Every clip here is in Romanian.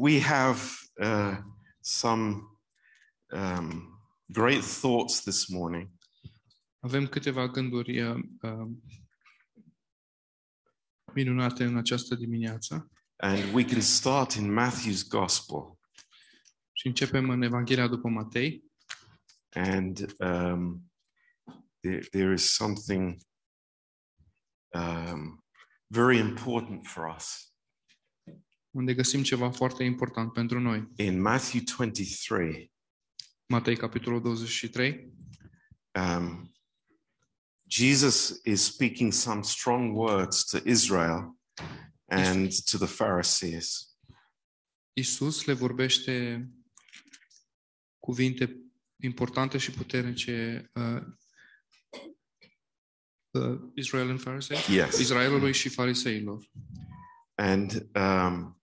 We have uh, some um, great thoughts this morning. Avem câteva gânduri uh, uh, minunate în această dimineață And we can start in Matthew's Gospel. și începem în Evanghelia după Matei. And um, there, there is something um, very important for us. Unde găsim ceva foarte important pentru noi. In Matthew 23, Matei, capitolul 23, um, Jesus is speaking some strong words to Israel and to the Pharisees. Isus le vorbește cuvinte importante și puternice uh, uh, Israel and Pharisee? Yes. Israelului și fariseilor. And um,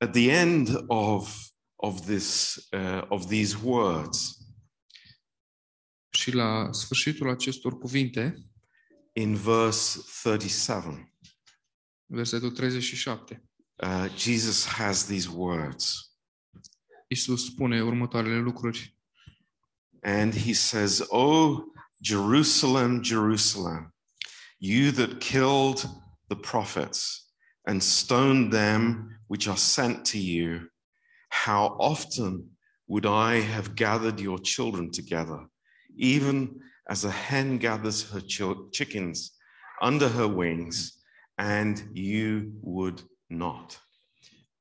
at the end of, of, this, uh, of these words, Și la sfârșitul acestor cuvinte, in verse 37, versetul 37, uh, Jesus has these words. Isus spune următoarele lucruri. And he says, Oh, Jerusalem, Jerusalem, you that killed the prophets and stoned them which are sent to you, how often would I have gathered your children together, even as a hen gathers her chickens under her wings, and you would not.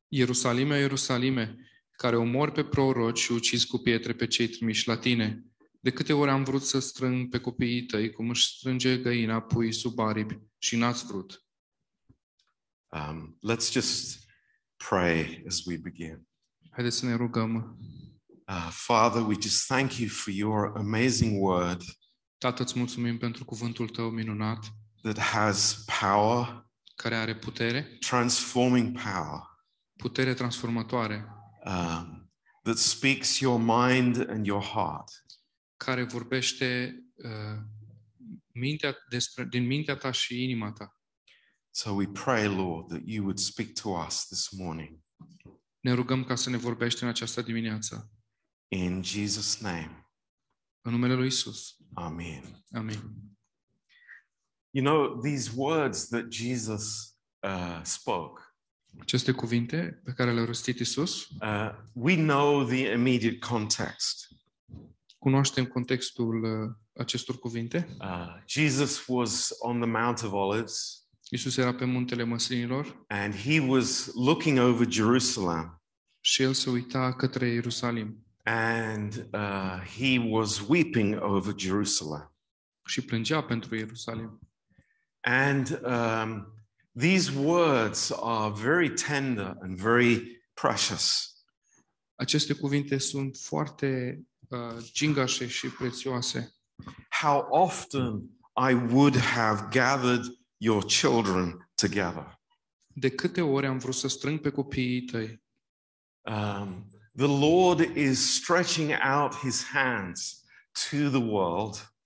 Ierusalime, Ierusalime, care omori pe proroci și ucizi cu pietre pe cei trimiși la tine. De câte ori am vrut să strâng pe copiii tăi, cum își strânge găina pui sub aripi și n-ați vrut. Um, let's just pray as we begin. Haideți să ne rugăm. Uh, Father, we just thank you for your amazing word Tată, îți mulțumim pentru cuvântul tău minunat, that has power, care are putere, transforming power, putere transformatoare, um, that speaks your mind and your heart. care vorbește uh, mintea despre, din mintea ta și inima ta. So we pray, Lord, that you would speak to us this morning. Ne rugăm ca să ne vorbești în această dimineață. In Jesus' name, În numele lui Isus. Amen. Amin. You know, these words that Jesus uh, spoke, Aceste cuvinte pe care le-a rostit Isus, uh, we know the immediate context. cunoaștem contextul uh, acestor cuvinte. Uh, Jesus was on the Mount of Olives Isus era pe muntele măslinilor and he was looking over Jerusalem și el se uita către Ierusalim and uh, he was weeping over Jerusalem. și plângea pentru Ierusalim. And um, these words are very tender and very precious. Aceste cuvinte sunt foarte uh, gingașe și prețioase. How often I would have gathered your children together. De câte ori am vrut să strâng pe copiii tăi? Um, the Lord is stretching out his hands to the world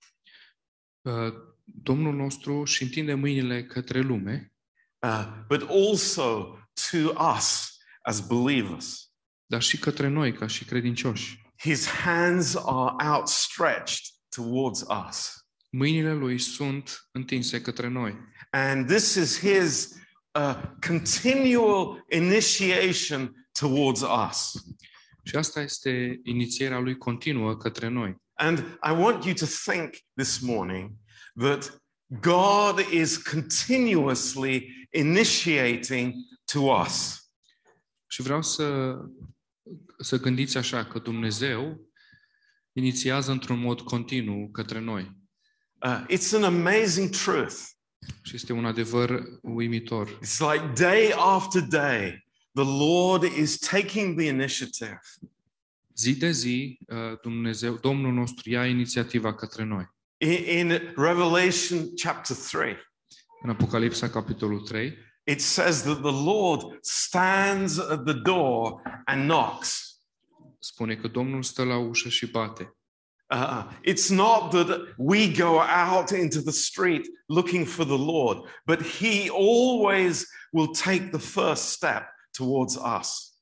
Uh, Domnul nostru își întinde mâinile către lume, uh, but also to us as believers. dar și către noi ca și credincioși. His hands are outstretched towards us. Mâinile lui sunt întinse către noi. And this is his uh, continual initiation towards us. Și asta este inițierea lui continuă către noi. And I want you to think this morning that God is continuously initiating to us. Și vreau să, să gândiți așa că Dumnezeu inițiază într-un mod continuu către noi. Uh, it's an amazing truth. Și este un adevăr uimitor. It's like day after day, the Lord is taking the initiative. Zi de zi, uh, Dumnezeu, Domnul nostru ia inițiativa către noi. In, in Revelation chapter 3, În Apocalipsa, capitolul 3, it says that the Lord stands at the door and knocks. spune că Domnul stă la ușă și bate. Uh, it's not that we go out into the street looking for the Lord, but He always will take the first step towards us.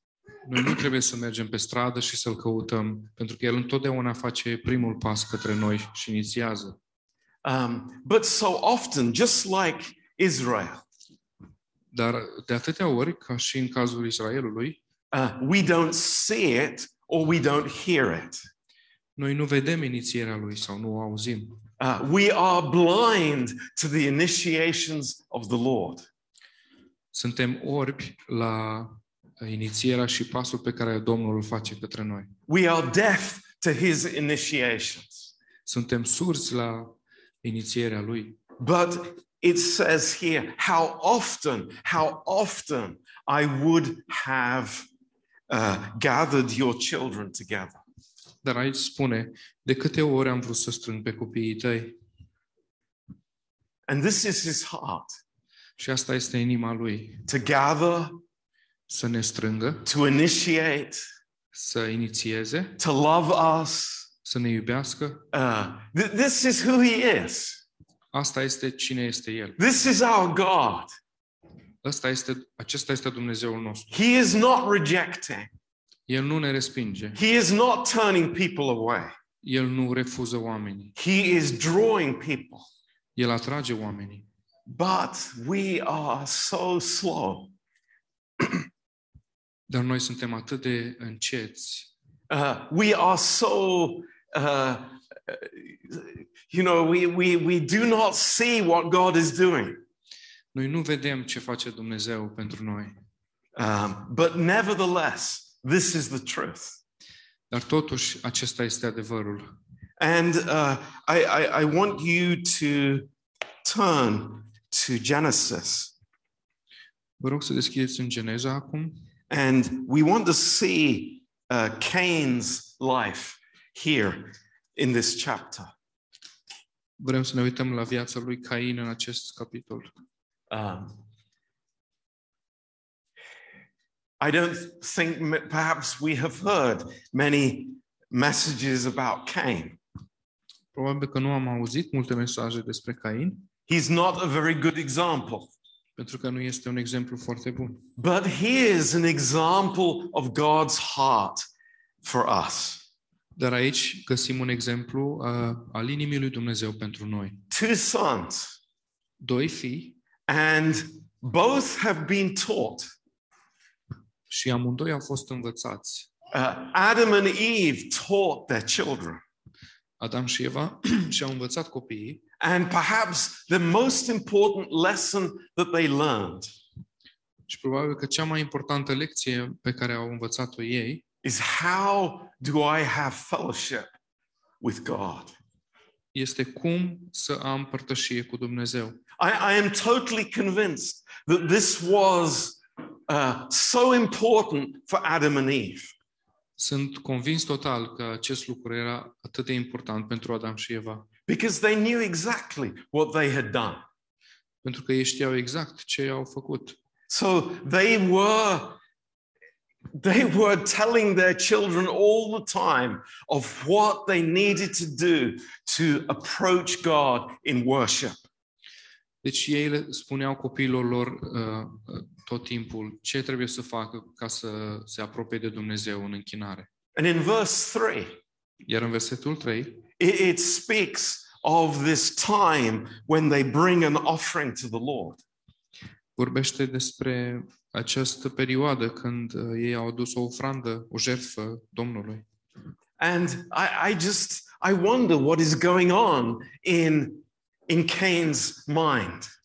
Noi nu trebuie să mergem pe stradă și să-L căutăm, pentru că El întotdeauna face primul pas către noi și inițiază. Um, but so often, just like Israel, Dar de atâtea ori, ca și în cazul Israelului, uh, we don't see it or we don't hear it. Noi nu vedem inițierea Lui sau nu o auzim. Uh, we are blind to the initiations of the Lord. Suntem orbi la inițierea și pasul pe care Domnul îl face către noi. We are deaf to his initiations. Suntem surzi la inițierea Lui. But it says here, how often, how often I would have uh, gathered your children together. Dar aici spune, de câte ori am vrut să strâng pe copiii tăi? And this is his heart Și asta este inima Lui. to gather, Să ne strângă, to initiate, să inițieze, to love us. să ne iubească. Uh, th- this is who he is. Asta este cine este El. This is our God. Asta este, acesta este Dumnezeul nostru. He is not rejecting. El nu ne respinge. He is not turning people away. El nu refuză oamenii. He is drawing people. El atrage oamenii. But we are so slow. Dar noi suntem atât de înceți. Uh, we are so, uh, you know, we, we, we do not see what God is doing. Noi nu vedem ce face Dumnezeu pentru noi. Um, but nevertheless, this is the truth. Dar totuși, acesta este adevărul. And uh, I, I, I want you to turn to Genesis. Vă rog să deschideți în Geneza acum And we want to see uh, Cain's life here in this chapter. Vrem să ne uităm la viața lui Cain în acest capitol. Um, I don't think perhaps we have heard many messages about Cain. Probabil că nu am auzit multe mesaje despre Cain, He's not a very good example, pentru că nu este un exemplu foarte bun. but he is an example of God's heart for us. Dar aici găsim un exemplu uh, al inimii lui Dumnezeu pentru noi. Two sons, Doi fii and both have been taught. Și amândoi au fost învățați. Uh, Adam and Eve taught their children. Adam și Eva și-au învățat copiii And perhaps the most important lesson that they learned și probabil că cea mai importantă lecție pe care au învățat-o ei is how do I have fellowship with God? este cum să am părtășie cu Dumnezeu. I, I am totally convinced that this was uh, so important for Adam and Eve. Sunt convins total că acest lucru era atât de important pentru Adam și Eva, because they knew exactly what they had done. pentru că ei știau exact ce au făcut. So they were they were telling their children all the time of what they needed to do to approach God in worship. Deci ei le spuneau copiilor lor uh, tot timpul ce trebuie să facă ca să se apropie de Dumnezeu în închinare. And in verse 3, Iar în versetul 3 it, it speaks of this time when they bring an offering to the Lord. vorbește despre această perioadă când uh, ei au adus o ofrandă, o jertfă Domnului. And I, I just I wonder what is going on in in Cain's mind.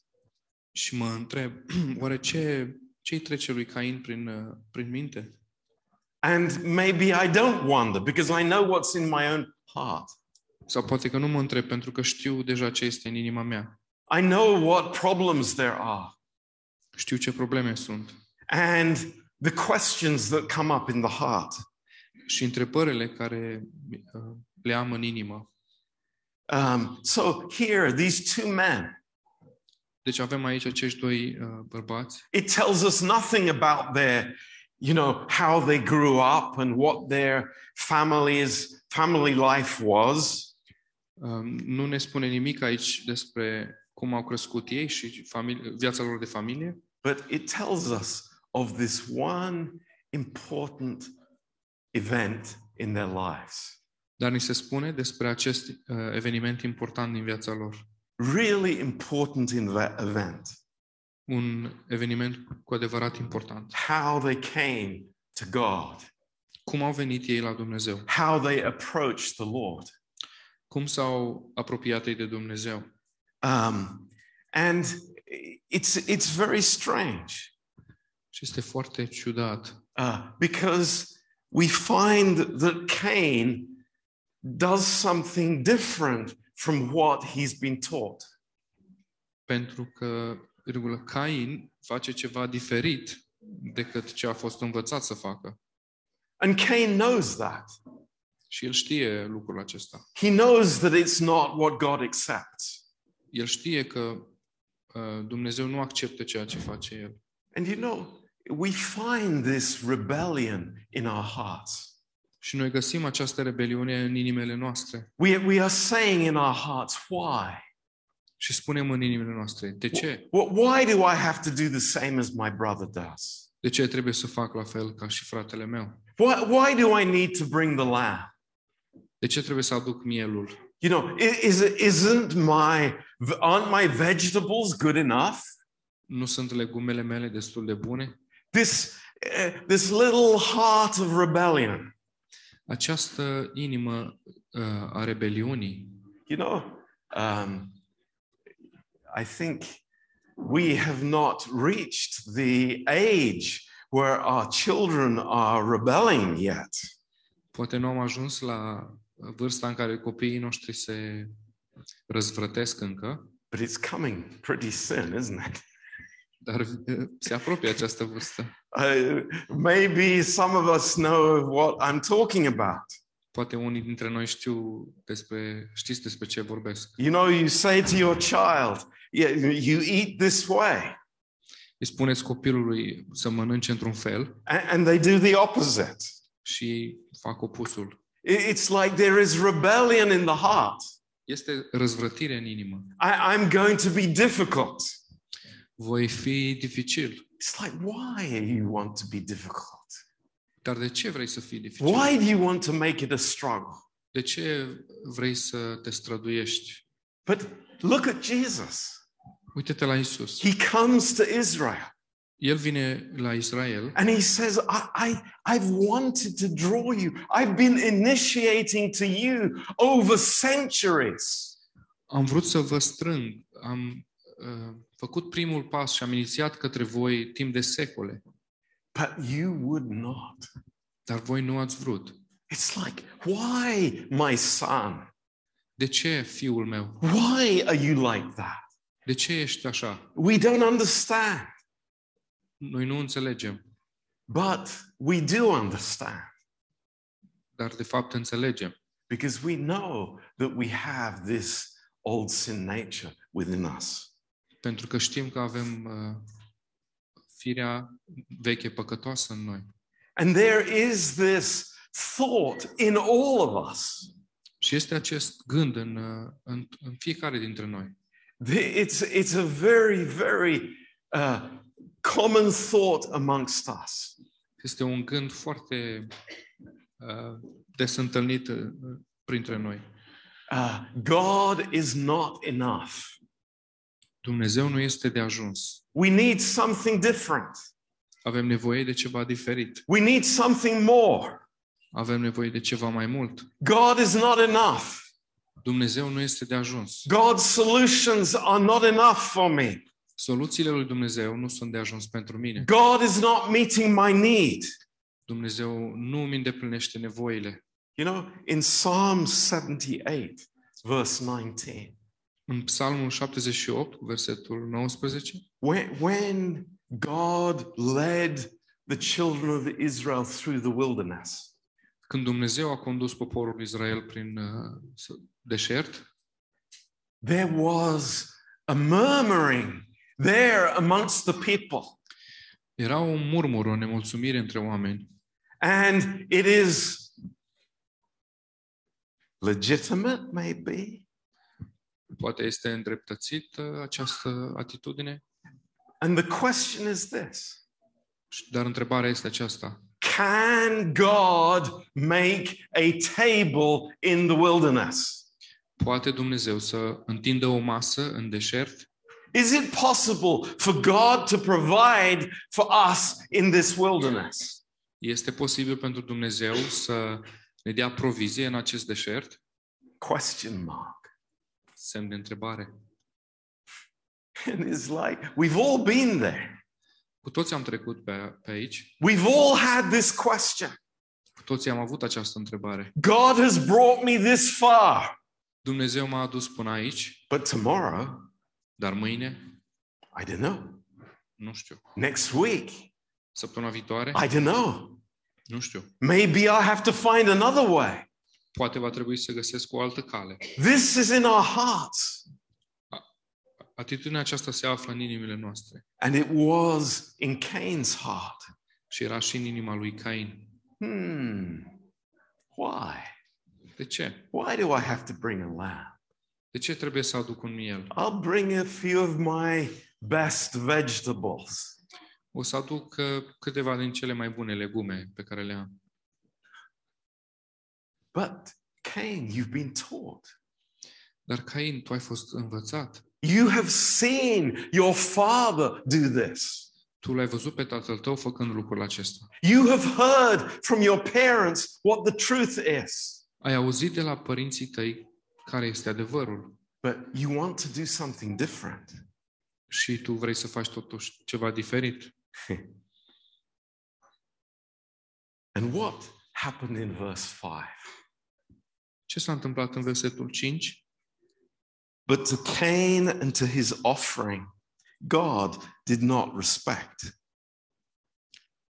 Și mă întreb, oare ce ce trece lui Cain prin, uh, prin minte? And maybe I don't wonder because I know what's in my own heart. Sau poate că nu mă întreb pentru că știu deja ce este în inima mea. I know what problems there are Știu ce probleme sunt. and the questions that come up in the heart. Și întrebările care uh, le am în inimă. Um, so here, these two men, Deci avem aici acești doi uh, bărbați. it tells us nothing about their, you know, how they grew up and what their families, family life was. Uh, nu ne spune nimic aici despre cum au crescut ei și familie, viața lor de familie, But it tells us of this one important event in their lives. Dar ni se spune despre acest uh, eveniment important din viața lor. Really important in that event. Un eveniment cu adevărat important. How they came to God, Cum au venit ei la Dumnezeu? how they approached the Lord. Cum s-au apropiat ei de Dumnezeu? Um, and it's, it's very strange Și este foarte ciudat, uh, because we find that Cain does something different from what he's been taught. pentru că, virgulă, Cain face ceva diferit decât ce a fost învățat să facă. And Cain knows that. Și el știe lucrul acesta. He knows that it's not what God accepts. El știe că uh, Dumnezeu nu acceptă ceea ce face el. And you know, we find this rebellion in our hearts. Și noi găsim această rebeliune în inimile noastre. We, we are saying in our hearts, why? Și spunem în inimile noastre, de ce? Wh- Why do I have to do the same as my brother does? De ce trebuie să fac la fel ca și fratele meu? Why, why do I need to bring the lamb? De ce trebuie să aduc mielul? You know, i- is, isn't my, aren't my vegetables good enough? Nu sunt legumele mele destul de bune? This, uh, this little heart of rebellion, Această inimă uh, a rebeliunii, you know, um, I think we have not reached the age where our children are rebelling yet. poate nu am ajuns la vârsta în care copiii noștri se răzvrătesc încă, But it's coming pretty soon, isn't it? Dar uh, se apropie această vârstă. Uh, maybe some of us know what I'm talking about. Poate unii dintre noi știu despre, știți despre ce vorbesc. You know, you say to your child, yeah, you eat this way, Îi spuneți copilului să mănânce într-un fel a- and they do the opposite. și ei fac opusul. I- It's like there is rebellion in the heart. Este răzvrătire în inimă. I, I'm going to be difficult. Voi fi dificil. It's like, why do you want to be difficult? Dar de ce vrei să fii dificil? Why do you want to make it a struggle? De ce vrei să te străduiești? But look at Jesus. Uite-te la Isus. He comes to Israel El vine la Israel and he says, I, I, I've wanted to draw you. I've been initiating to you over centuries. Am vrut să vă strâng, am uh, făcut primul pas și am inițiat către voi timp de secole, But you would not. dar voi nu ați vrut. It's like, why, my son? De ce, fiul meu? Why are you like that? De ce ești așa? We don't understand, Noi nu înțelegem, but we do understand dar de fapt înțelegem. because we know that we have this old sin nature within us. Pentru că știm că avem uh, firea veche păcătoasă în noi. And there is this thought in all of us. Și este acest gând în, uh, în, în fiecare dintre noi. The- It's, it's a very, very uh, common thought amongst us. Este un gând foarte uh, des întâlnit uh, printre noi. Uh, God is not enough. Dumnezeu nu este de ajuns. We need something different. Avem nevoie de ceva diferit. We need something more. Avem nevoie de ceva mai mult. God is not enough. Dumnezeu nu este de ajuns. God's solutions are not enough for me. Soluțiile lui Dumnezeu nu sunt de ajuns pentru mine. God is not meeting my need. Dumnezeu nu îmi îndeplinește nevoile. You know, in Psalm 78, verse 19, În Psalmul 78, versetul 19, when, when God led the children of Israel through the wilderness, când Dumnezeu a condus poporul Israel prin uh, deșert, there was a murmuring there amongst the people. era un murmur, o nemulțumire între oameni. And it is legitimate, maybe, Poate este îndreptățit uh, această atitudine, And the question is this dar întrebarea este aceasta. Can God make a table in the wilderness? Poate Dumnezeu să întindă o masă în deșert? Is it possible for God to provide for us in this wilderness? Este posibil pentru Dumnezeu să ne dea provizie în acest deșert? Question mark. Semn de întrebare. And it's like we've all been there. Cu toți am trecut pe, pe aici. We've all had this question. Cu toții am avut această întrebare. God has brought me this far, Dumnezeu m-a adus până aici, but tomorrow, dar mâine, I don't know. nu știu. Next week, Săptămâna viitoare, I don't know. nu știu. Maybe I have to find another way. Poate va trebui să găsesc o altă cale. This is in our hearts. Atitudinea aceasta se află în inimile noastre And it was in Cain's heart. și era și în inima lui Cain. Hmm. Why? De ce? Why do I have to bring a lamb? De ce trebuie să aduc un miel? I'll bring a few of my best vegetables. O să aduc uh, câteva din cele mai bune legume pe care le am. But Cain, you've been taught. Dar Cain, tu ai fost învățat. You have seen your father do this. Tu l-ai văzut pe tatăl tău făcând lucrul acesta. You have heard from your parents what the truth is. Ai auzit de la părinții tăi care este adevărul But you want to do something different. și tu vrei să faci totuși ceva diferit. And what happened in verse 5? Ce s-a întâmplat în versetul 5? But to Cain and to his offering, God did not respect.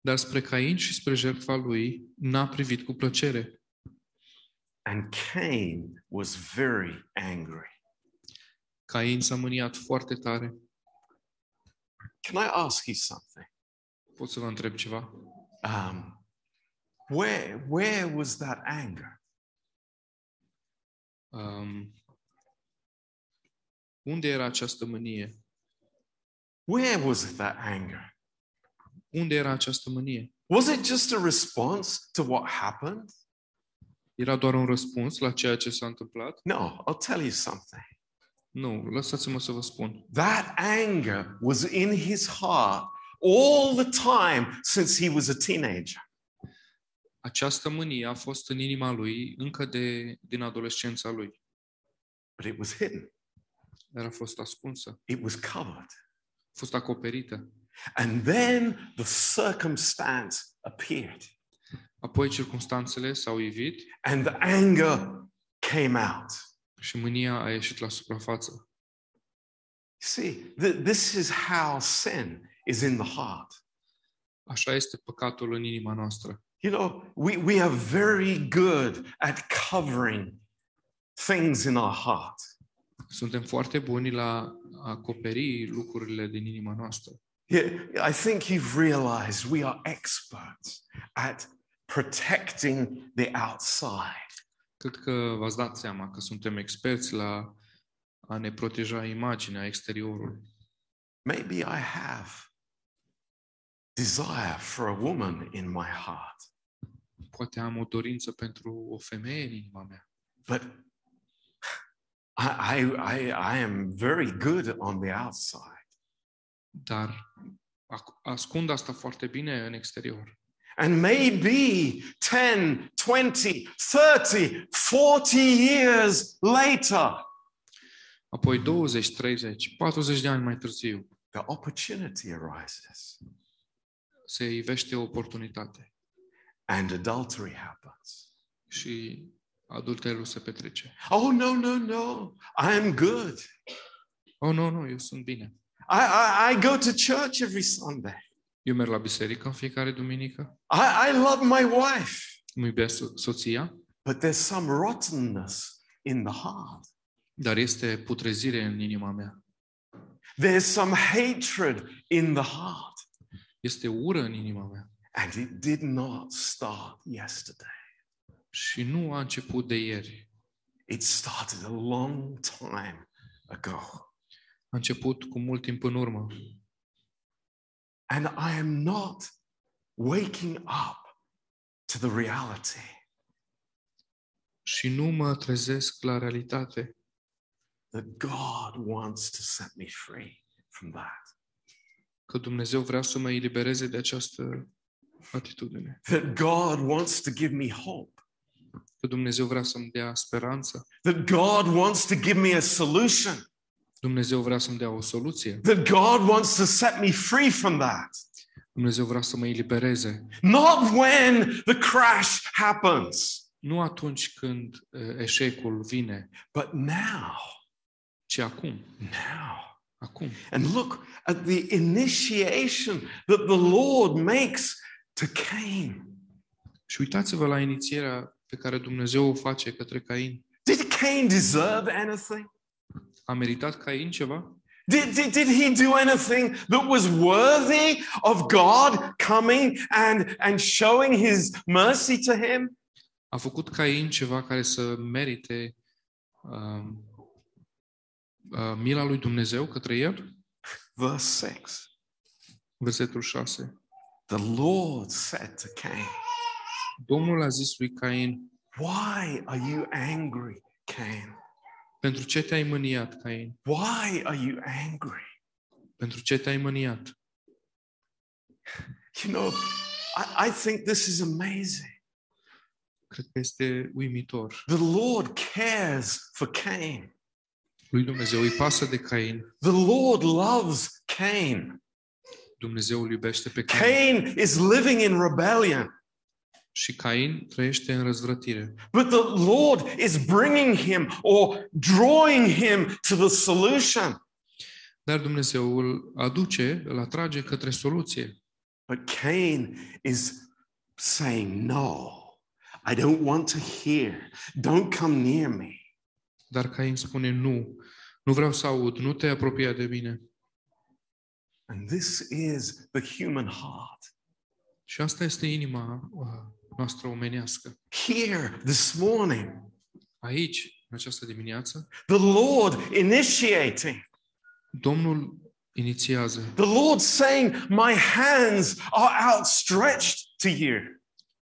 Dar spre Cain și spre jertfa lui n-a privit cu plăcere. And Cain was very angry. Cain s-a mâniat foarte tare. Can I ask you something? Pot să vă întreb ceva? Um, where, where was that anger? Um, unde era această mânie? Where was that anger? Unde era această mânie? Was it just a response to what happened? Era doar un răspuns la ceea ce s-a întâmplat? No, I'll tell you something. Nu, lăsați-mă să vă spun. That anger was in his heart all the time since he was a teenager. Această mânie a fost în inima lui încă de, din adolescența lui, But it was hidden, dar a fost ascunsă, it was covered. a fost acoperită. And then the circumstance appeared, Apoi circumstanțele s-au ivit and the anger came out. și mânia a ieșit la suprafață. You see, th- this is how sin is in the heart. Așa este păcatul în inima noastră. You know, we, we are very good at covering things in our heart. Suntem foarte buni la a acoperi lucrurile din inima noastră. Yeah, I think you've realized we are experts at protecting the outside. Cred că v-ați dat seama că suntem experți la a ne proteja imaginea exteriorului. Maybe I have desire for a woman in my heart, Poate am o dorință pentru o femeie în inima mea, but I, I, I, I am very good on the outside. dar ac- ascund asta foarte bine în exterior. And maybe 10, 20, 30, 40 years later, Apoi 20, 30, 40 de ani mai târziu the opportunity arises se ivește o oportunitate and adultery happens. și adulterul se petrece. Oh, no, no, no. I am good. Oh, nu, nu, eu sunt bine. I, I, I go to church every Sunday. Eu merg la biserică în fiecare duminică, I, I love my wife. îmi iubesc so- soția, But there's some rottenness in the heart. dar este putrezire în inima mea. There's some hatred in the heart. Este ură în inima mea. And it did not start yesterday. Și nu a început de ieri. It started a long time ago. A început cu mult timp în urmă. And I am not waking up to the reality și nu mă trezesc la realitate that God wants to set me free from that. că Dumnezeu vrea să mă elibereze de această atitudine. That God wants to give me hope. Că Dumnezeu vrea să-mi dea speranță. That God wants to give me a solution. Dumnezeu vrea să-mi dea o soluție. That God wants to set me free from that. Dumnezeu vrea să mă elibereze. Not when the crash happens, Nu atunci când uh, eșecul vine, but now. ci acum. Now. Acum. And look at the initiation that the Lord makes to Cain. Și uitați-vă la inițierea pe care Dumnezeu o face către Cain. Did Cain deserve anything? A meritat Cain ceva? Did, did, did he do anything that was worthy of God coming and, and showing his mercy to him? A făcut Cain ceva care să merite um, uh, mila lui Dumnezeu către el? Verse 6 Versetul 6. The Lord said to Cain, Domnul a zis lui Cain, Why are you angry, Cain? pentru ce te-ai mâniat, Cain? Why are you angry? Pentru ce te-ai mâniat? You know, I, I think this is amazing. Cred că este uimitor. The Lord cares for Cain. Lui Dumnezeu îi pasă de Cain. The Lord loves Cain. Dumnezeu îl iubește pe Cain. Cain is living in rebellion, Și Cain trăiește în răzvrătire. but the Lord is bringing him or drawing him to the solution. Dar Dumnezeu îl aduce, îl atrage către soluție. But Cain is saying, No, I don't want to hear. Don't come near me. Dar Cain spune nu, nu vreau să aud, nu te apropia de mine. And this is the human heart. Și asta este inima uh, noastră omenească. Here this morning, Aici, în această dimineață, the Lord initiating, Domnul inițiază. the Lord saying, My hands are outstretched to you.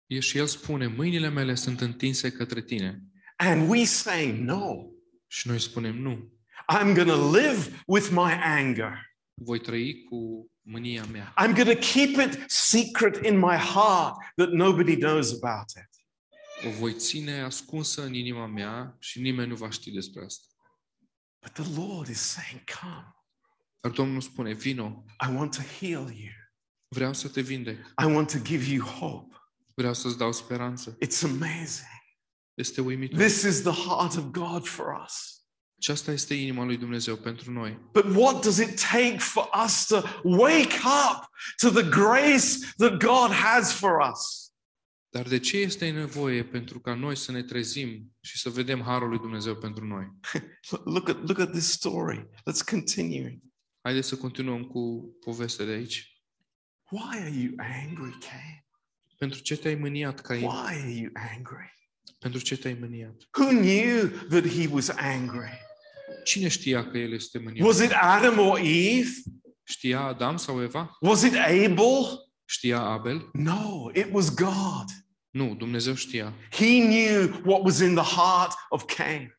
E și El spune, mâinile mele sunt întinse către tine. And we say, No, Și noi spunem, nu, I'm going to live with my anger. Voi trăi cu mânia mea. I'm going to keep it secret in my heart that nobody knows about it. O voi ține ascunsă în inima mea și nimeni nu va ști despre asta. But the Lord is saying, Come, Dar Domnul spune, vino, I want to heal you. vreau să te vindec, I want to give you hope. vreau să-ți dau speranță. It's amazing. Este uimitor. This is the heart of God for us. Și asta este inima lui Dumnezeu pentru noi. But what does it take for us to wake up to the grace that God has for us? Dar de ce este nevoie pentru ca noi să ne trezim și să vedem harul lui Dumnezeu pentru noi? Look at, look at this story. Let's continue. Haideți să continuăm cu povestea de aici. Why are you angry, Cain? Pentru ce te-ai mâniat, Cain? Why are you angry? Pentru ce te-ai mâniat? Who knew that he was angry? Cine știa că el este mâniat? Was it Adam or Eve? Știa Adam sau Eva? Was it Abel? Știa Abel? No, it was God. Nu, Dumnezeu știa. He knew what was in the heart of Cain.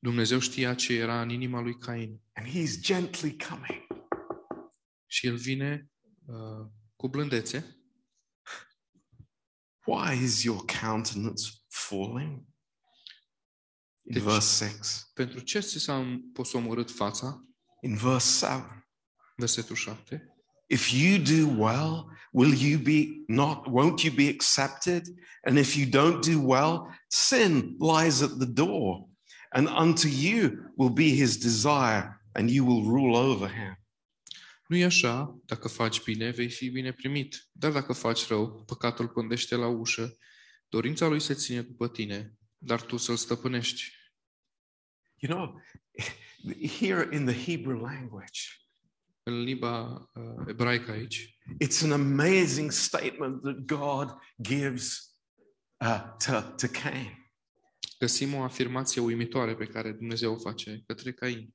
Dumnezeu știa ce era în inima lui Cain. And he's gently coming. Și el vine uh, cu blândețe. Why is your countenance falling? In Deci- verse 6. Pentru ce ți s-a posomorât fața? In verse 7. Versetul 7. If you do well, will you be not, won't you be accepted? And if you don't do well, sin lies at the door, and unto you will be his desire, and you will rule over him. Nu e așa, dacă faci bine, vei fi bine primit. Dar dacă faci rău, păcatul pândește la ușă, dorința lui se ține după tine, dar tu să-l stăpânești. You know, here in the Hebrew language, În limba uh, ebraică aici, it's an amazing statement that God gives uh, to, to Cain. găsim o afirmație uimitoare pe care Dumnezeu o face către Cain.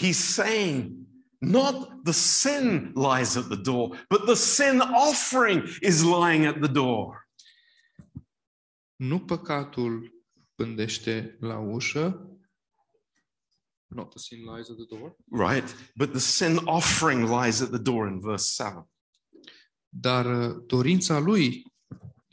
He's saying, not the sin lies at the door, but the sin offering is lying at the door. Nu păcatul pândește la ușă, not the sin lies at the door, right? But the sin offering lies at the door in verse 7. dar uh, dorința lui,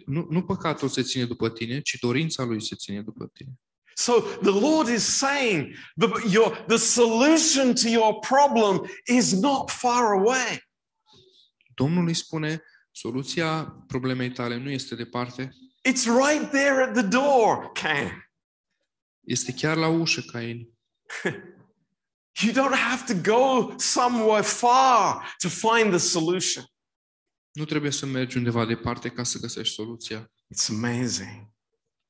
nu, nu păcatul se ține după tine, ci dorința lui se ține după tine. So the Lord is saying the, your, the solution to your problem is not far away. Domnul îi spune, soluția problemei tale nu este departe, It's right there at the door, Cain. este chiar la ușă, Cain. You don't have to go somewhere far to find the solution. Nu trebuie să mergi undeva departe ca să găsești soluția. It's amazing.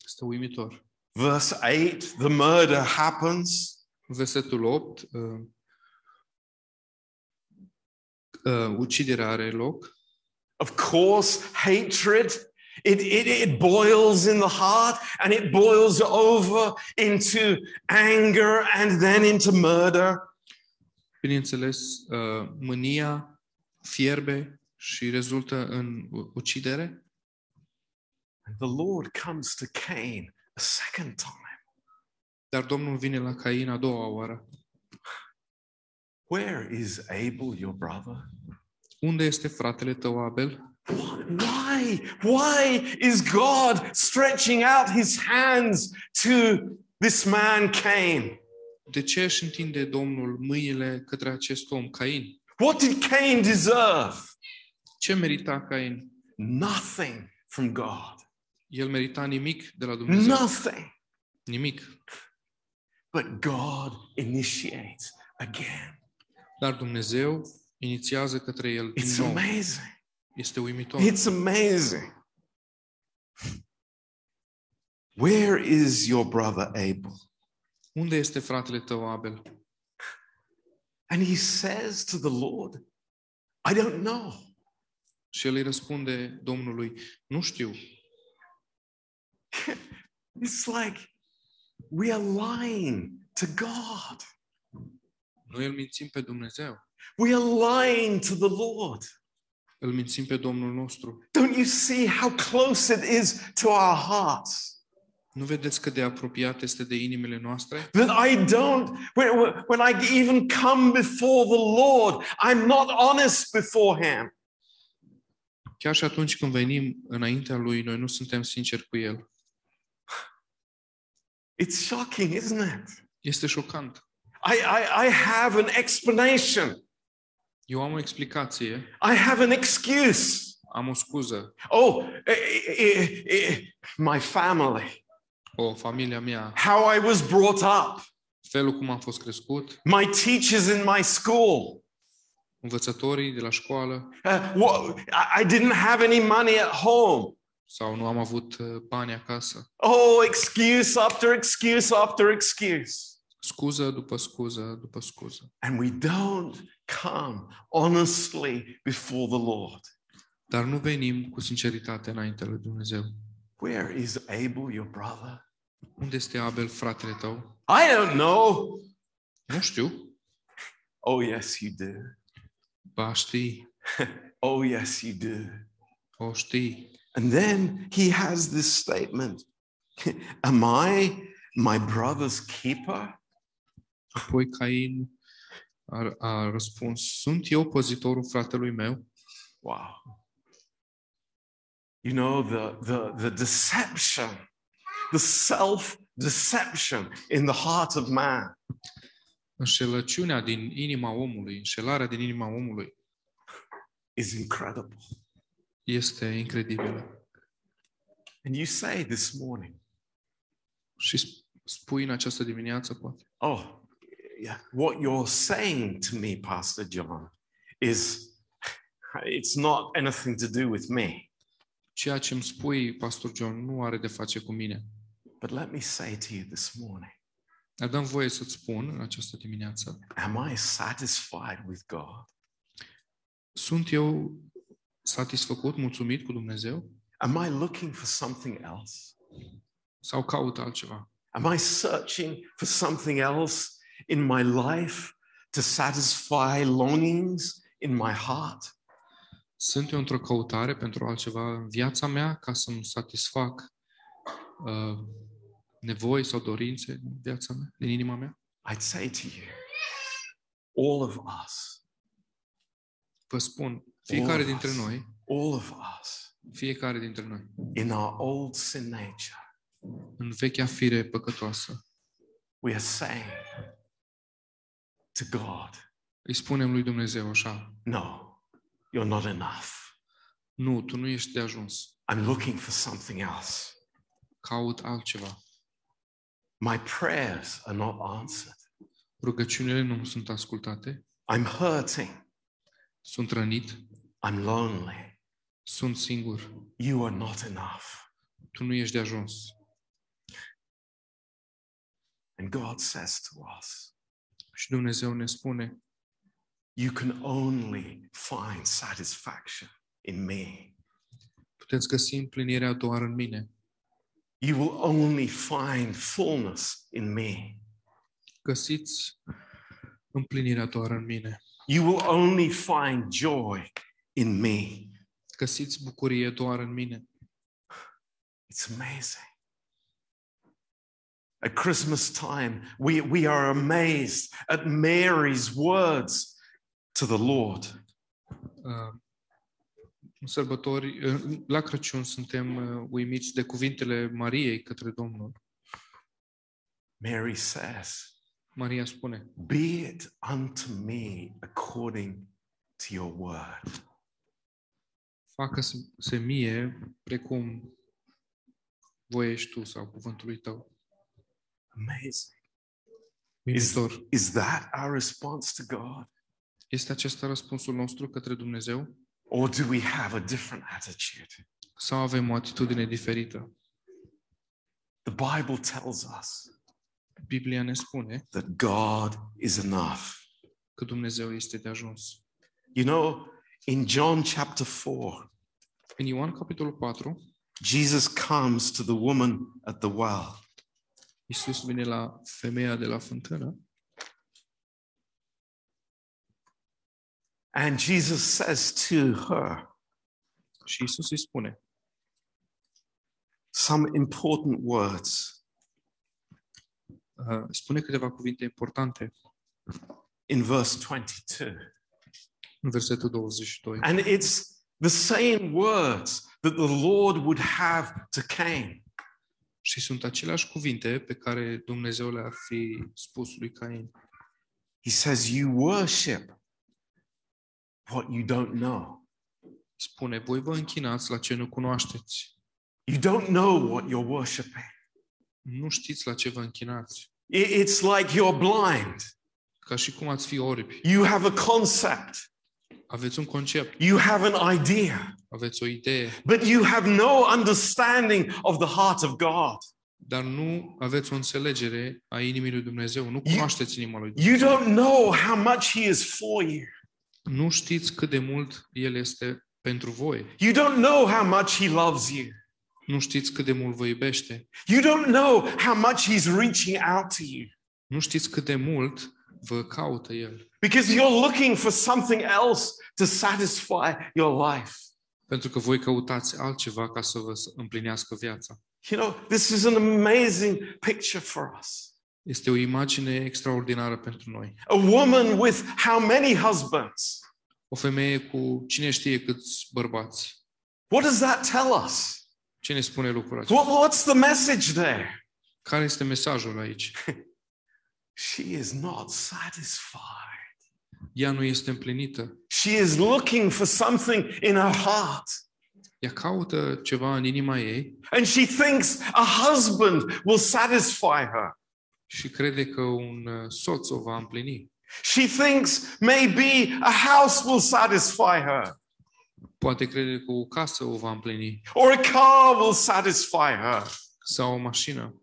Este uimitor. Verse 8 the murder happens. Versetul 8, uh, uh, uciderea are loc. Of course, hatred. It, it, it boils in the heart and it boils over into anger and then into murder. Bineînțeles, uh, mânia fierbe și rezultă în ucidere. And the Lord comes to Cain a second time. Dar Domnul vine la Cain a doua oară. Where is Abel, your brother? Unde este fratele tău Abel? Why? Why is God stretching out his hands to this man, Cain? De ce își întinde Domnul mâinile către acest om, Cain? What did Cain deserve? Ce merita Cain? Nothing from God. El merita nimic de la Dumnezeu. Nothing. Nimic. But God initiates again. Dar Dumnezeu inițiază către el din It's nou. amazing. Este uimitor. It's amazing. Where is your brother Abel? Unde este fratele tău Abel? And he says to the Lord, I don't know. Și el îi răspunde Domnului, nu știu. It's like we are lying to God. Noi îl mințim pe Dumnezeu. We are lying to the Lord. Îl mințim pe Domnul nostru. Don't you see how close it is to our hearts? Nu vedeți cât de apropiat este de inimile noastre? That I don't, when, when I even come before the Lord, I'm not honest before Him. Chiar și atunci când venim înaintea Lui, noi nu suntem sinceri cu El. It's shocking, isn't it? Este șocant. I, I, I have an explanation, Eu am o explicație, I have an excuse. am o scuză. Oh, eh, eh, eh, my family, O, familia mea, how I was brought up, felul cum am fost crescut, my teachers in my school. învățătorii de la școală, Uh, what, I I didn't have any money at home. sau nu am avut uh, bani acasă. Oh, excuse after excuse after excuse. Scuză după scuză după scuză. And we don't come honestly before the Lord. Dar nu venim cu sinceritate înaintea lui Dumnezeu. Where is Abel, your brother? Unde este Abel, fratele tău? I don't know. Nu știu. Oh, yes, you do. Ba știi. Oh, yes, you do. O știi. And then he has this statement Am I my brother's keeper? Apoi Cain a, a răspuns, sunt eu păzitorul fratelui meu? Wow. You know, the, the, the deception, the self deception in the heart of man. Înșelăciunea din inima omului, înșelarea din inima omului is incredible. este incredibilă. And you say this morning, Și sp- spui în această dimineață, poate, oh, yeah, what you're saying to me, Pastor John, is it's not anything to do with me. ceea ce îmi spui, Pastor John, nu are de face cu mine. But let me say to you this morning, Dar dăm voie să-ți spun în această dimineață, am I satisfied with God? sunt eu satisfăcut, mulțumit cu Dumnezeu? Am I looking for something else? Sau caut altceva? Am I searching for something else in my life to satisfy longings in my heart? Sunt eu într-o căutare pentru altceva în viața mea ca să-mi satisfac uh, nevoi sau dorințe din viața mea, din inima mea, I'd say to you, all of us, vă spun, fiecare of dintre us. noi, all of us, fiecare dintre noi, in our old sin nature, în vechea fire păcătoasă, we are saying to God, îi spunem lui Dumnezeu așa, No, you're not enough. nu, tu nu ești de ajuns, I'm looking for something else. caut altceva. My prayers are not answered. Rugăciunile nu sunt ascultate, I'm hurting. sunt rănit, I'm lonely. sunt singur, You are not enough. tu nu ești de ajuns. And God says to us, Și Dumnezeu ne spune, You can only find satisfaction in me. puteți găsi împlinirea doar în mine. You will only find fullness in me. Găsiți împlinirea doar în mine. You will only find joy in me. Găsiți bucurie doar în mine. It's amazing. At Christmas time, we, we are amazed at Mary's words to the Lord. Uh, În sărbători, uh, la Crăciun suntem uh, uimiți de cuvintele Mariei către Domnul. Mary says, Maria spune, Be it unto me according to your word. facă-se mie precum voiești tu sau cuvântului tău. Amazing. Uimitor. Is that our response to God? Este acesta răspunsul nostru către Dumnezeu? Or do we have a different attitude? Sau avem o atitudine diferită? The Bible tells us Biblia ne spune that God is enough. că Dumnezeu este de ajuns. You know, in John chapter 4, În Ioan, capitolul 4, Jesus comes to the woman at the well. Iisus vine la femeia de la fântână And Jesus says to her și Iisus îi spune some important words. uh, spune câteva cuvinte importante in verse 22. în versetul 22. And it's the same words that the Lord would have to Cain. Și sunt aceleași cuvinte pe care Dumnezeu le-ar fi spus lui Cain. He says, You worship what you don't know. Spune, voi vă închinați la ce nu cunoașteți. You don't know what you're worshiping. Nu știți la ce vă închinați. I- It's like you're blind. Ca și cum ați fi orbi. You have a concept, Aveți un concept, you have an idea, aveți o idee, but you have no understanding of the heart of God. dar nu aveți o înțelegere a inimii lui Dumnezeu. Nu You- cunoașteți inima lui You Dumnezeu. don't know how much He is for you. Nu știți cât de mult El este pentru voi. You don't know how much He loves you. Nu știți cât de mult vă iubește. You don't know how much He's reaching out to you. Nu știți cât de mult vă caută El. Because you're looking for something else to satisfy your life. Pentru că voi căutați altceva ca să vă împlinească viața. You know, this is an amazing picture for us. Este o imagine extraordinară pentru noi. A woman with how many husbands? O femeie cu cine știe câți bărbați. What does that tell us? Ce ne spune lucrul acesta? What, what's the message there? Care este mesajul aici? She is not satisfied. Ea nu este împlinită. She is looking for something in her heart. Ea caută ceva în inima ei And she thinks a husband will satisfy her. și crede că un uh, soț o va împlini. She thinks maybe a house will satisfy her, Poate crede că o casă o va împlini or a car will satisfy her, sau o mașină.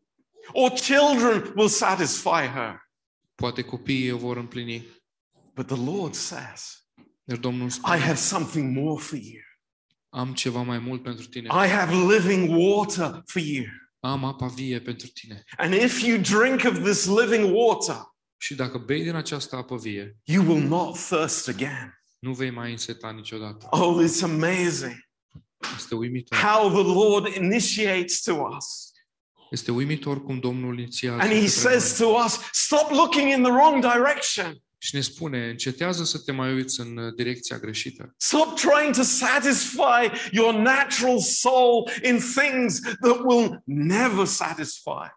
or children will satisfy her. Poate copiii o vor împlini. But the Lord says, Dar Domnul I spune, have something more for you. am ceva mai mult pentru tine. I have living water for you. Am apa vie pentru tine. And if you drink of this living water, Și dacă bei din această apă vie, you will not thirst again. nu vei mai înseta niciodată. Oh, it's amazing Este uimitor. how the Lord initiates to us Este uimitor cum Domnul inițiază And he către says noi to us, Stop looking in the wrong direction. și ne spune, încetează să te mai uiți în uh, direcția greșită. Stop trying to satisfy your natural soul in things that will never satisfy.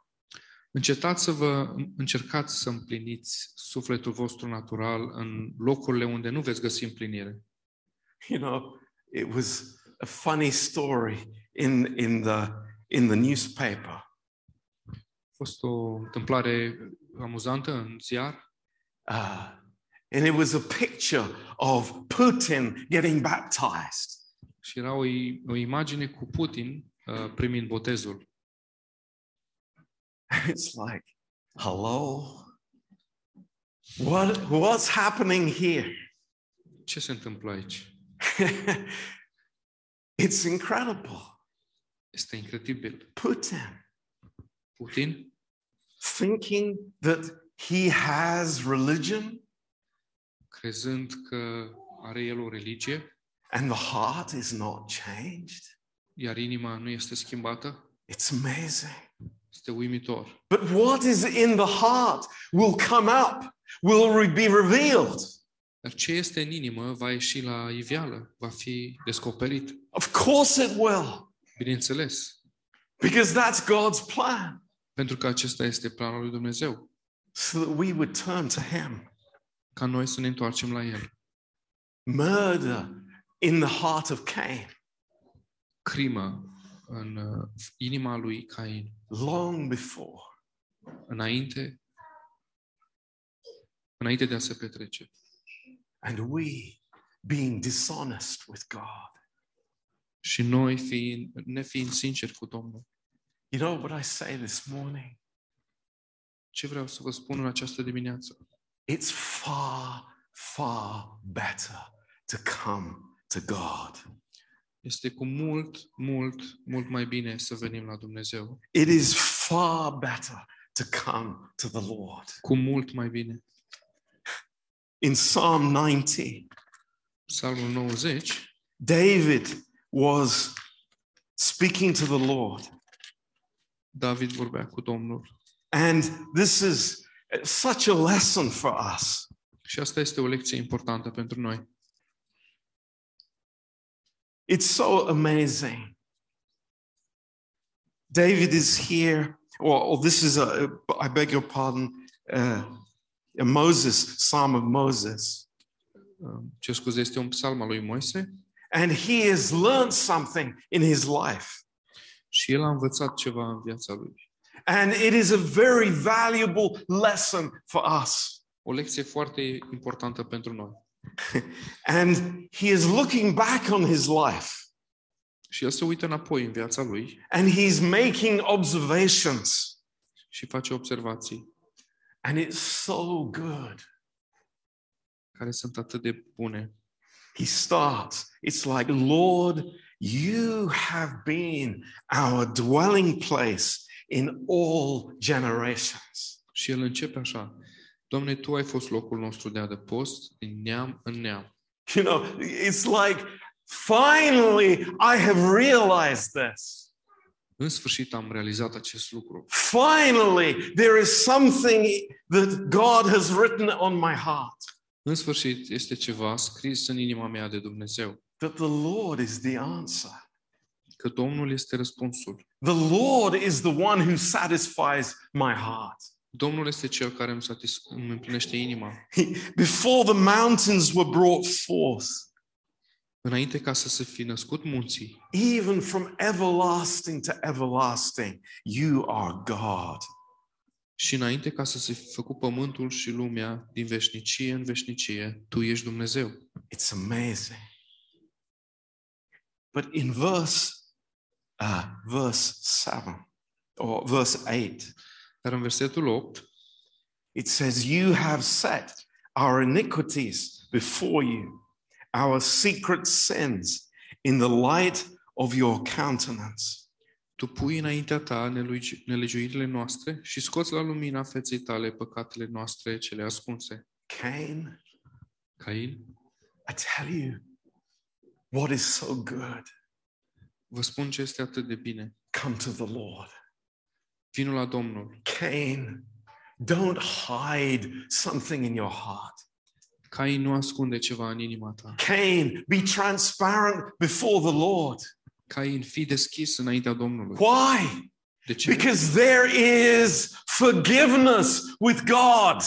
Încetați să vă încercați să împliniți sufletul vostru natural în locurile unde nu veți găsi împlinire. You know, it was a funny story in, in, the, in the newspaper. A fost o întâmplare amuzantă în ziar Uh, and it was a picture of Putin getting baptized. și era o, i- o imagine cu Putin uh, primind botezul. It's like, hello? What, what's happening here? Ce se întâmplă aici? it's incredible. Este incredibil. Putin Putin thinking that he has religion crezând că are el o religie, and the heart is not changed. iar inima nu este schimbată, It's amazing. este uimitor. But what is in the heart will come up, will re- be revealed. Dar ce este în inimă va ieși la iveală, va fi descoperit. Of course it will, Bineînțeles, because that's God's plan, pentru că acesta este planul lui Dumnezeu, so that we would turn to Him. ca noi să ne întoarcem la El. Murder in the heart of Cain, Crimă în uh, inima lui Cain, long before. înainte, înainte de a se petrece. And we being dishonest with God. Și noi, fiind, nefiind sinceri cu Domnul, You know what I say this morning? ce vreau să vă spun în această dimineață? It's far, far better to come to God. Este cu mult, mult, mult mai bine să venim la Dumnezeu. It is far better to come to the Lord. Cu mult mai bine. In Psalm 90, Psalmul 90, David was speaking to the Lord. David vorbea cu Domnul. And this is such a lesson for us. Și asta este o lecție importantă pentru noi. It's so amazing. David is here, or, or this is a, I beg your pardon, uh, a Moses, Psalm of Moses. Ce scuze, este un psalm al lui Moise And he has learned something in his life. Și el a învățat ceva în viața lui. And it is a very valuable lesson for us. O lecție foarte importantă pentru noi. And he is looking back on his life Și el se uită înapoi în viața lui and he's making observations. și face observații And it's so good. care sunt atât de bune. He starts, it's like, Lord, you have been our dwelling place in all generations. Și el începe așa. Doamne, Tu ai fost locul nostru de adăpost din neam în neam. You know, it's like, finally, I have realized this. În sfârșit am realizat acest lucru. Finally, there is something that God has written on my heart În sfârșit este ceva scris în inima mea de Dumnezeu. That the Lord is the answer. Că Domnul este răspunsul. The Lord is the one who satisfies my heart. Domnul este Cel care îmi, satis- îmi împlinește inima. He- before the mountains were brought forth, Înainte ca să se fi născut munții, even from everlasting to everlasting, you are God. și înainte ca să se fi făcut pământul și lumea din veșnicie în veșnicie, Tu ești Dumnezeu. It's amazing. But in verse uh, verse 7 or verse 8, Dar în versetul 8, it says, You have set our iniquities before you, our secret sins in the light of your countenance. Tu pui înaintea ta nelegi- nelegiuirile noastre și scoți la lumina feței tale păcatele noastre cele ascunse. Cain, Cain, I tell you, what is so good? vă spun ce este atât de bine. Come to the Lord. Vino la Domnul. Cain, don't hide something in your heart. Cain nu ascunde ceva în inima ta. Cain, be transparent before the Lord. Cain, fii deschis înaintea Domnului. Why? De ce? Because there is forgiveness with God.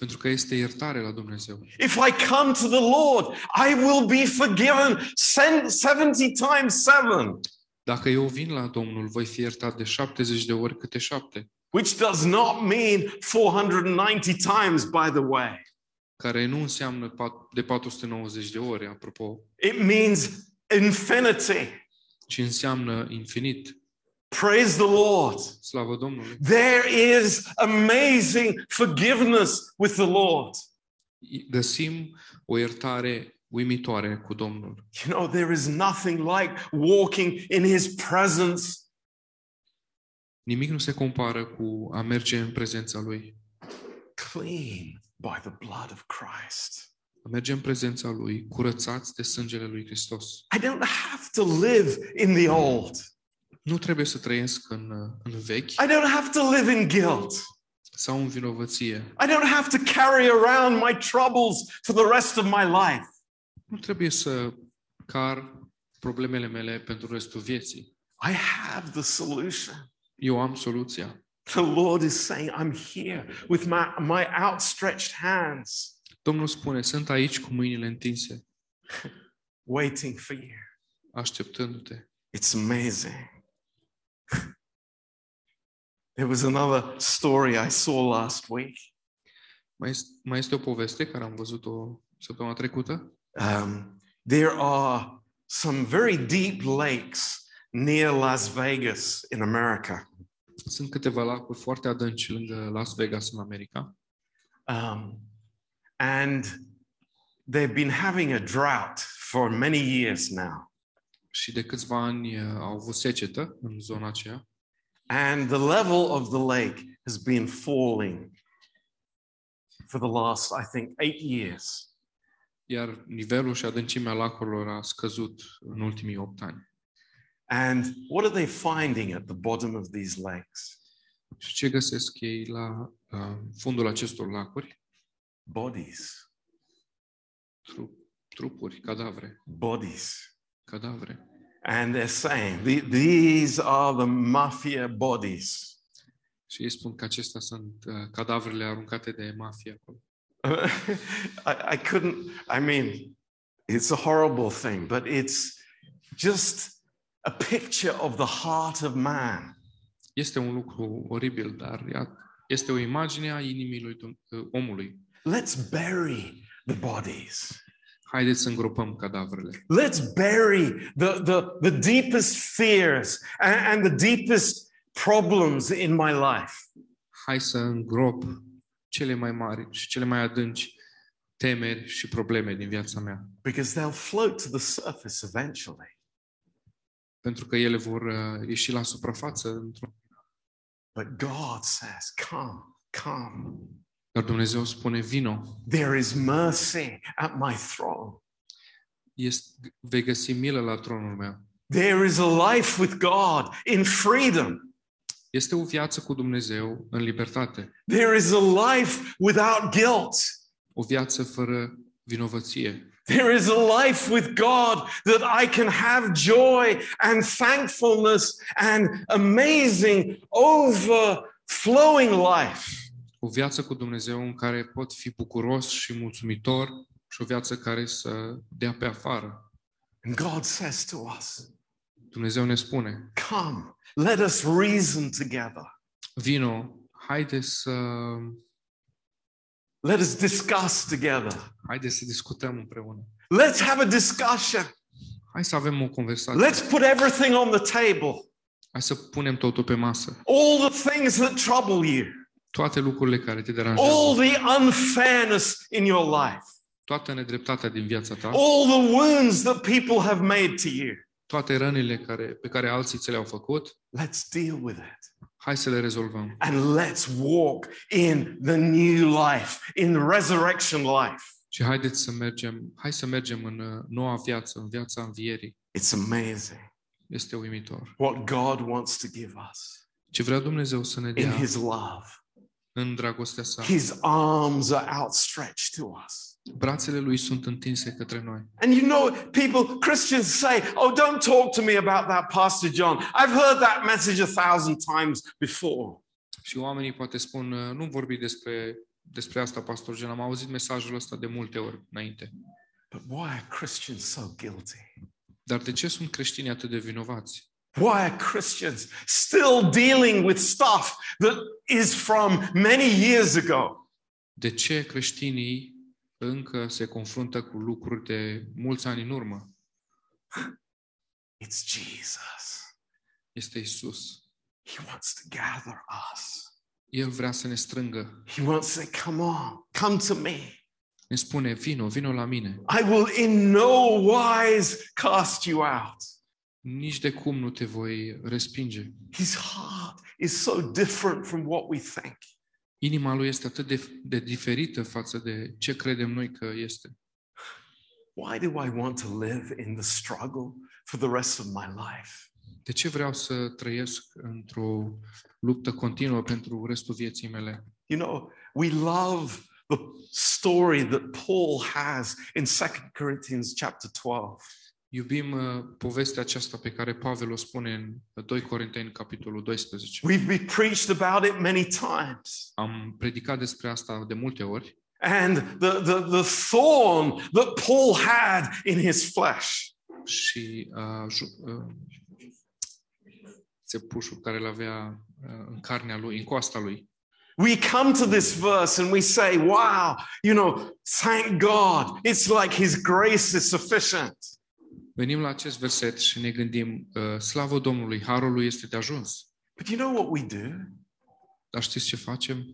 Pentru că este iertare la Dumnezeu. If I come to the Lord, I will be forgiven sen- 70 times 7, Dacă eu vin la Domnul, voi fi iertat de 70 de ori câte șapte, which does not mean 490 times, by the way. care nu înseamnă pat- de 490 de ori, apropo, It means infinity. ci înseamnă infinit. Praise the Lord. Slavă Domnului! There is amazing forgiveness with the Lord. Găsim o iertare uimitoare cu Domnul. You know, there is nothing like walking in His presence Nimic nu se compară cu a merge în prezența Lui. clean by the blood of Christ. A merge în prezența Lui, curățați de sângele Lui Hristos. I don't have to live in the old. Nu trebuie să trăiesc în, în vechi I don't have to live in guilt. sau în vinovăție. I don't have to carry around my troubles for the rest of my life. Nu trebuie să car problemele mele pentru restul vieții. I have the solution. Eu am soluția. The Lord is saying, I'm here with my, my outstretched hands, Domnul spune, sunt aici cu mâinile întinse, waiting for you. așteptându-te. It's amazing. There was another story I saw last week. Mai este, mai este o poveste care am văzut-o săptămâna trecută. Um, there are some very deep lakes near Las Vegas in America. Sunt câteva lacuri foarte adânci lângă Las Vegas, în America. Um, and they've been having a drought for many years now. Și de câțiva ani uh, au avut secetă în zona aceea. And the level of the lake has been falling for the last, I think, eight years. Iar nivelul și adâncimea lacurilor a scăzut în ultimii 8 ani. And what are they finding at the bottom of these lakes? Și ce găsesc ei la uh, fundul acestor lacuri? Bodies, Tru- trupuri, cadavre, bodies. cadavre. And they're saying "The- these are the mafia bodies. Și ei spun că acestea sunt uh, cadavrele aruncate de mafie acolo. I, I couldn't, I mean, it's a horrible thing, but it's just a picture of the heart of man. Este un lucru oribil, dar ea- este o imagine a inimii lui Dum- uh, omului. Let's bury the bodies. Haideți să îngropăm cadavrele. Let's bury the, the, the deepest fears and, and the deepest problems in my life. Hai să îngrop cele mai mari și cele mai adânci temeri și probleme din viața mea. Because they'll float to the surface eventually. Pentru că ele vor uh, ieși la suprafață. într-un- But God says, Come, come. Dar Dumnezeu spune, vino, There is mercy at my throne. este, vei găsi milă la tronul meu. There is a life with God in freedom. Este o viață cu Dumnezeu în libertate. There is a life without guilt. O viață fără vinovăție. There is a life with God that I can have joy and thankfulness and amazing, overflowing life. O viață cu Dumnezeu în care pot fi bucuros și mulțumitor și o viață care să dea pe afară. And God says to us, Dumnezeu ne spune, Come, let us reason together. vino, haide să, Let us discuss together. haide să discutăm împreună. Let's have a discussion. Hai să avem o conversație. Let's put everything on the table. Hai să punem totul pe masă. All the things that trouble you, Toate lucrurile care te all deranjează, the unfairness in your life, toată nedreptatea din viața ta, all the wounds that people have made to you. toate rănile care, pe care alții ți le-au făcut, Let's deal with it. hai să le rezolvăm. And let's walk in the new life, in resurrection life. Și haideți să mergem, hai să mergem în uh, noua viață, în viața învierii. It's amazing Este uimitor. what God wants to give us. Ce vrea Dumnezeu să ne in dea His love. În dragostea sa. His arms are outstretched to us. Brațele lui sunt întinse către noi. And you know, people, Christians say, Oh, don't talk to me about that, Pastor John. I've heard that message a thousand times before. Și oamenii poate spun, "Uh, nu vorbi despre, despre asta, pastor Gen, am auzit mesajul ăsta de multe ori înainte. But why are Christians so guilty? Dar de ce sunt creștinii atât de vinovați? Why are Christians still dealing with stuff that is from many years ago? De ce creștinii încă se confruntă cu lucruri de mulți ani în urmă? It's Jesus. Este Isus. He wants to gather us. El vrea să ne strângă. He wants to say, Come on, come to me. Ne spune, vino, vino la mine. I will in no wise cast you out. Nici de cum nu te voi respinge. His heart is so different from what we think. Inima lui este atât de, de diferită față de ce credem noi că este. Why do I want to live in the struggle for the rest of my life? De ce vreau să trăiesc într-o luptă continuă pentru restul vieții mele? You know, we love the story that Paul has in 2 Corinthians chapter 12. Iubim uh, povestea aceasta pe care Pavel o spune în 2 Corinteni, capitolul 12. We've been preached about it many times. Am predicat despre asta de multe ori And the, the, the thorn that Paul had in his flesh. și uh, ju- uh, țepușul care îl avea uh, în carnea lui, în coasta lui. We come to this verse and we say, wow, you know, thank God. It's like his grace is sufficient. Venim la acest verset și ne gândim, uh, slavă Domnului, harul lui este de ajuns. But you know what we do? Dar știți ce facem?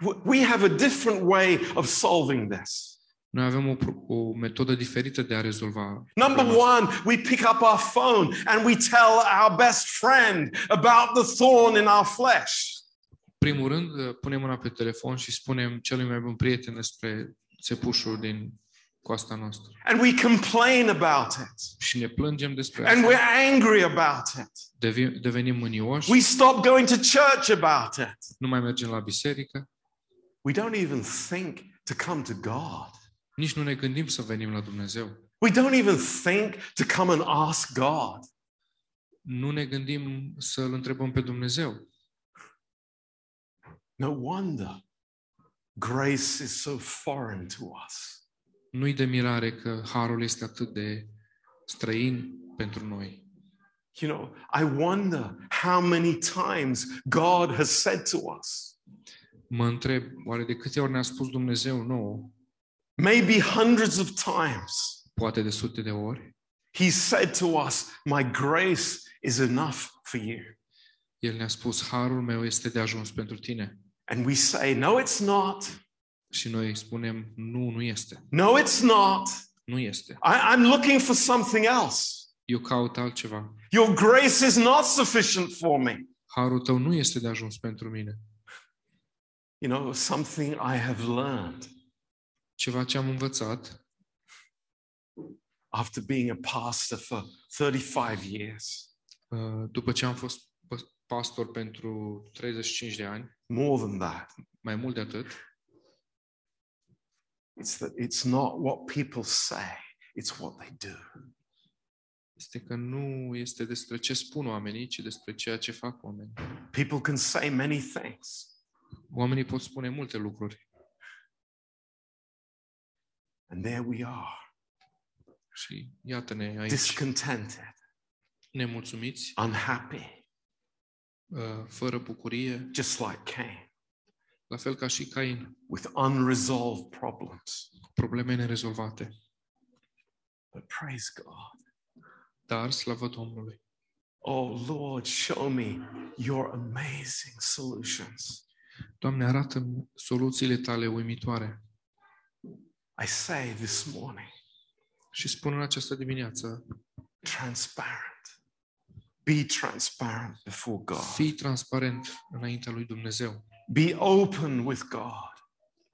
W- We have a different way of solving this. Noi avem o, pro- o metodă diferită de a rezolva. Number problema asta. one, we pick up our phone and we tell our best friend about the thorn in our flesh. primul rând, uh, punem mâna pe telefon și spunem celui mai bun prieten despre țepușul din coasta noastră. And we complain about it. Și ne plângem despre And asta. we're angry about it. Devi- devenim mânioși, We stop going to church about it. nu mai mergem la biserică, We don't even think to come to God. nici nu ne gândim să venim la Dumnezeu. We don't even think to come and ask God. Nu ne gândim să-L întrebăm pe Dumnezeu. No wonder grace is so foreign to us. Nu-i de mirare că harul este atât de străin pentru noi. You know, I wonder how many times God has said to us, Mă întreb, oare de câte ori ne-a spus Dumnezeu nouă, maybe hundreds of times, poate de sute de ori, He said to us, My grace is enough for you. El ne-a spus, harul meu este de ajuns pentru tine. And we say, No, it's not. Și noi îi spunem, nu, nu este. No, it's not. Nu este. I, I'm looking for something else. Eu caut altceva. Your grace is not sufficient for me. Harul tău nu este de ajuns pentru mine. You know, something I have learned Ceva ce am învățat after being a pastor for 35 years, uh, după ce am fost pă- pastor pentru 35 de ani, more than that. mai mult de atât, It's that it's not what people say, it's what they do. este că nu este despre ce spun oamenii, ci despre ceea ce fac oamenii. People can say many things, Oamenii pot spune multe lucruri. And there we are, și iată-ne aici, discontented, nemulțumiți, unhappy, uh, fără bucurie, just like Cain, la fel ca și Cain, with unresolved problems. cu probleme nerezolvate. But praise God. Dar, slavă Domnului, Oh Lord, show me your amazing solutions. Doamne, arată soluțiile tale uimitoare. I say this morning, Și spun în această dimineață, transparent. Be transparent before God. fii transparent înaintea lui Dumnezeu. Be open with God.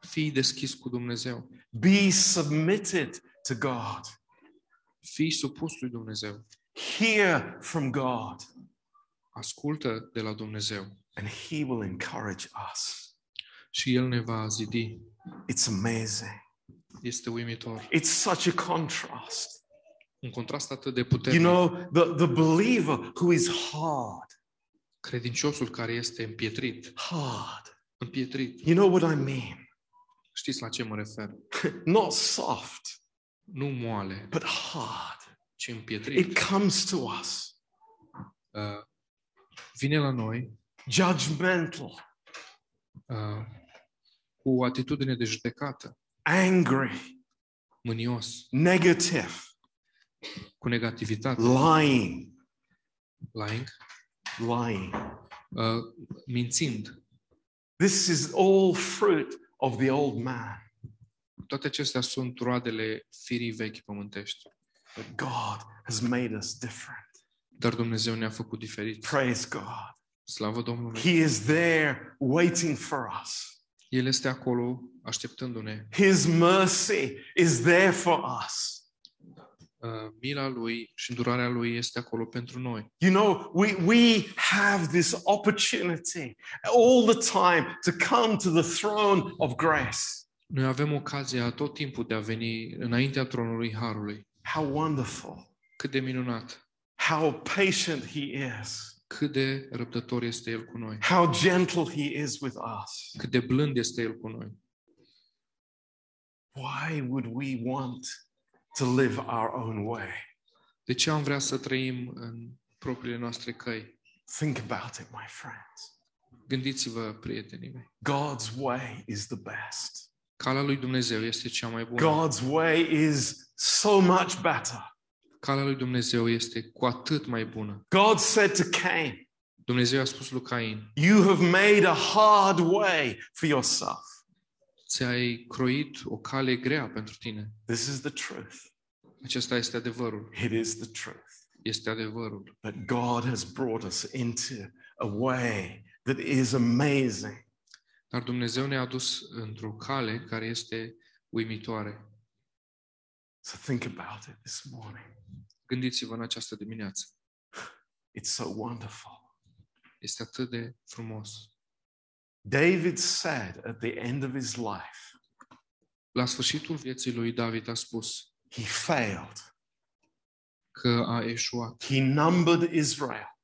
Fii deschis cu Dumnezeu. Be submitted to God. Fii supus lui Dumnezeu. Hear from God. ascultă de la Dumnezeu and He will encourage us. și El ne va zidi. It's amazing. Este uimitor. It's such a contrast. Un contrast atât de You puternic. know, the, the believer who is hard, Credinciosul care este împietrit. hard. Împietrit. You know what I mean? Știți la ce mă refer? Not soft, Nu moale, but hard. ci împietrit. It comes to us Uh, vine la noi judgmental, uh, cu o atitudine de judecată, angry, mânios, negative, cu negativitate, lying, lying, lying. uh, mințind. This is all fruit of the old man. Toate acestea sunt roadele firii vechi pământești. But God has made us different. Dar Dumnezeu ne-a făcut diferiți. Praise God. Slavă Domnului! He is there waiting for us. El este acolo așteptându-ne. His mercy is there for us. Uh, mila Lui și îndurarea Lui este acolo pentru noi. You know, we, we have this opportunity all the time to come to the throne of grace. Noi avem ocazia tot timpul de a veni înaintea tronului Harului. How wonderful. Cât de minunat! How patient He is. Cât de răbdător este El cu noi. How gentle He is with us. Cât de blând este El cu noi. Why would we want to live our own way? De ce am vrea să trăim în propriile noastre căi? Think about it, my friends. Gândiți-vă, prietenii mei. God's way is the best. Calea lui Dumnezeu este cea mai bună. God's way is so much better. Calea lui Dumnezeu este cu atât mai bună. God said to Cain, Dumnezeu a spus lui Cain, You have made a hard way for yourself. Ți-ai croit o cale grea pentru tine. This is the truth. Acesta este adevărul. It is the truth. Este adevărul. But God has brought us into a way that is amazing. Dar Dumnezeu ne-a dus într-o cale care este uimitoare. So think about it this morning. Gândiți-vă în această dimineață. It's so wonderful. Este atât de frumos. David said at the end of his life, La sfârșitul vieții lui David a spus he failed. că a eșuat. He numbered Israel.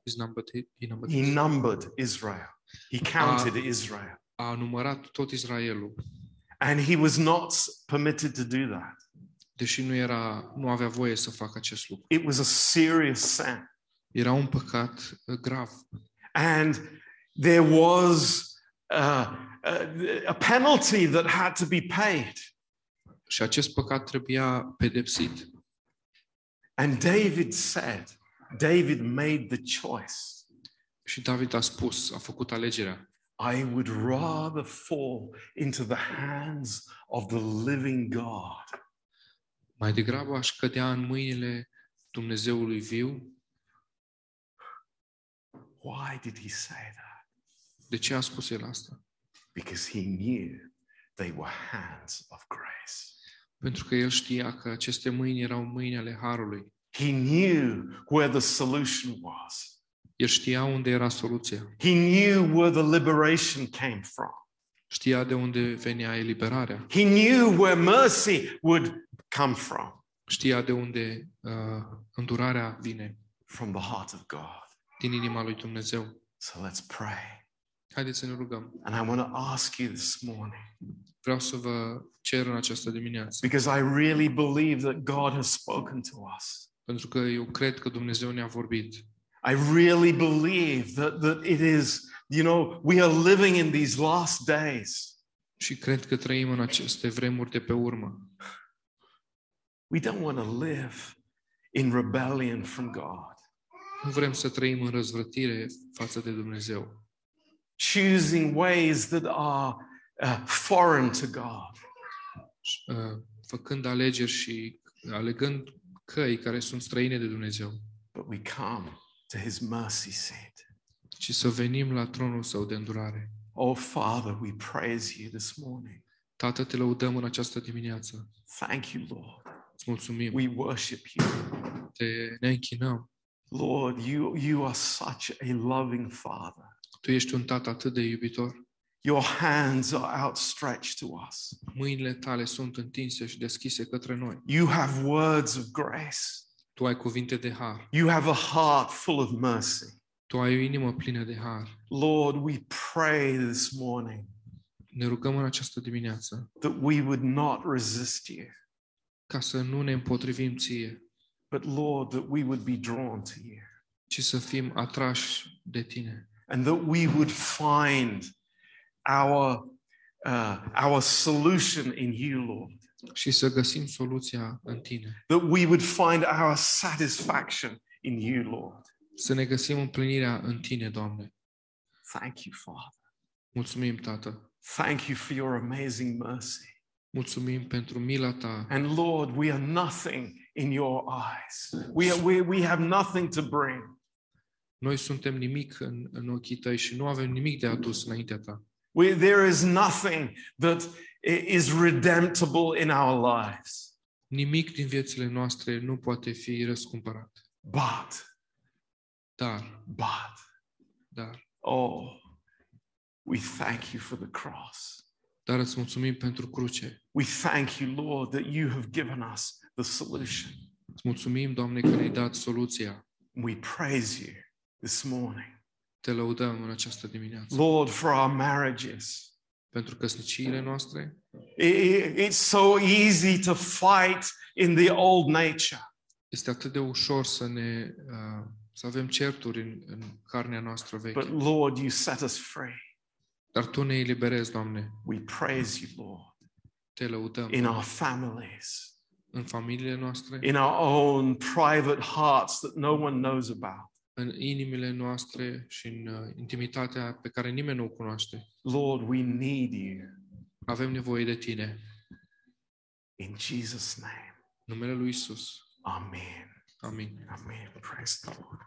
He's numbered, he numbered, He numbered Israel. He counted Israel. a numărat tot Israelul, And he was not permitted to do that. deși nu, era, nu avea voie să facă acest lucru. It was a serious sin. Era un păcat uh, grav. And there was uh, uh, a penalty that had to be paid. Și acest păcat trebuia pedepsit. And David said, David made the choice. Și David a spus, a făcut alegerea. I would rather fall into the hands of the living God Mai degrabă aș cădea în mâinile Dumnezeului viu. Why did he say that? De ce a spus el asta? Because he knew they were hands of grace. Pentru că el știa că aceste mâini erau mâini ale Harului. He knew where the solution was. El știa unde era soluția. He knew where the liberation came from. Știa de unde venea eliberarea. He knew where mercy would come from, Știa de unde uh, îndurarea vine from the heart of God. din inima lui Dumnezeu. So let's pray. Haideți să ne rugăm. And I want to ask you this morning, Vreau să vă cer în această dimineață. because I really believe that God has spoken to us. Pentru că eu cred că Dumnezeu ne-a vorbit. I really believe that, that it is, you know, we are living in these last days. Și cred că trăim în aceste vremuri de pe urmă. We don't want to live in rebellion from God, Nu vrem să trăim în răzvrătire față de Dumnezeu. Choosing ways that are uh, foreign to God. Uh, făcând alegeri și alegând căi care sunt străine de Dumnezeu. But we come to his mercy seat. ci să venim la tronul său de îndurare. Oh, Father, we praise you this morning. Tată, te lăudăm în această dimineață. Thank you, Lord. Îți mulțumim. We worship you. Te, ne închinăm. Lord, you, you are such a loving Father. Tu ești un tată atât de iubitor. Your hands are outstretched to us. Mâinile tale sunt întinse și deschise către noi. You have words of grace. Tu ai cuvinte de har. You have a heart full of mercy. Tu ai o inimă plină de har. Lord, we pray this morning Ne rugăm în această dimineață that we would not resist you, ca să nu ne împotrivim ție, but Lord, that we would be drawn to you ci să fim atrași de tine and that we would find our, uh, our solution in you, Lord. și să găsim soluția în tine. That we would find our satisfaction in you, Lord. Să ne găsim împlinirea în tine, Doamne. Thank you, Father. Mulțumim, Tată. Thank you for your amazing mercy. Mulțumim pentru mila ta And Lord, we are nothing in your eyes. We, are, we, we have nothing to bring. Noi suntem nimic în, în ochii tăi și nu avem nimic de adus înaintea ta. We, there is nothing that i- is redemptible in our lives. Nimic din viețile noastre nu poate fi răscumpărat. But, Dar, but, dar, oh, we thank you for the cross. dar îți mulțumim pentru cruce. We thank you, Lord, that you have given us the solution. Îți mulțumim, Doamne, că ne-ai dat soluția. We praise you this morning. Te lăudăm în această dimineață. Lord, for our marriages. Pentru căsniciile noastre, It's so easy to fight in the old nature. este atât de ușor să ne uh, să avem certuri în, în carnea noastră veche. But. Lord, you set us free. Dar Tu ne eliberezi, Doamne. We praise you, Lord, Te lăudăm in our families, în familiile noastre, in our own private hearts that no one knows about. În inimile noastre și în uh, intimitatea pe care nimeni nu o cunoaște. Lord, we need you. Avem nevoie de Tine. In Jesus' name. În numele Lui Isus. Amen. Amin. Amen. Praise the Lord.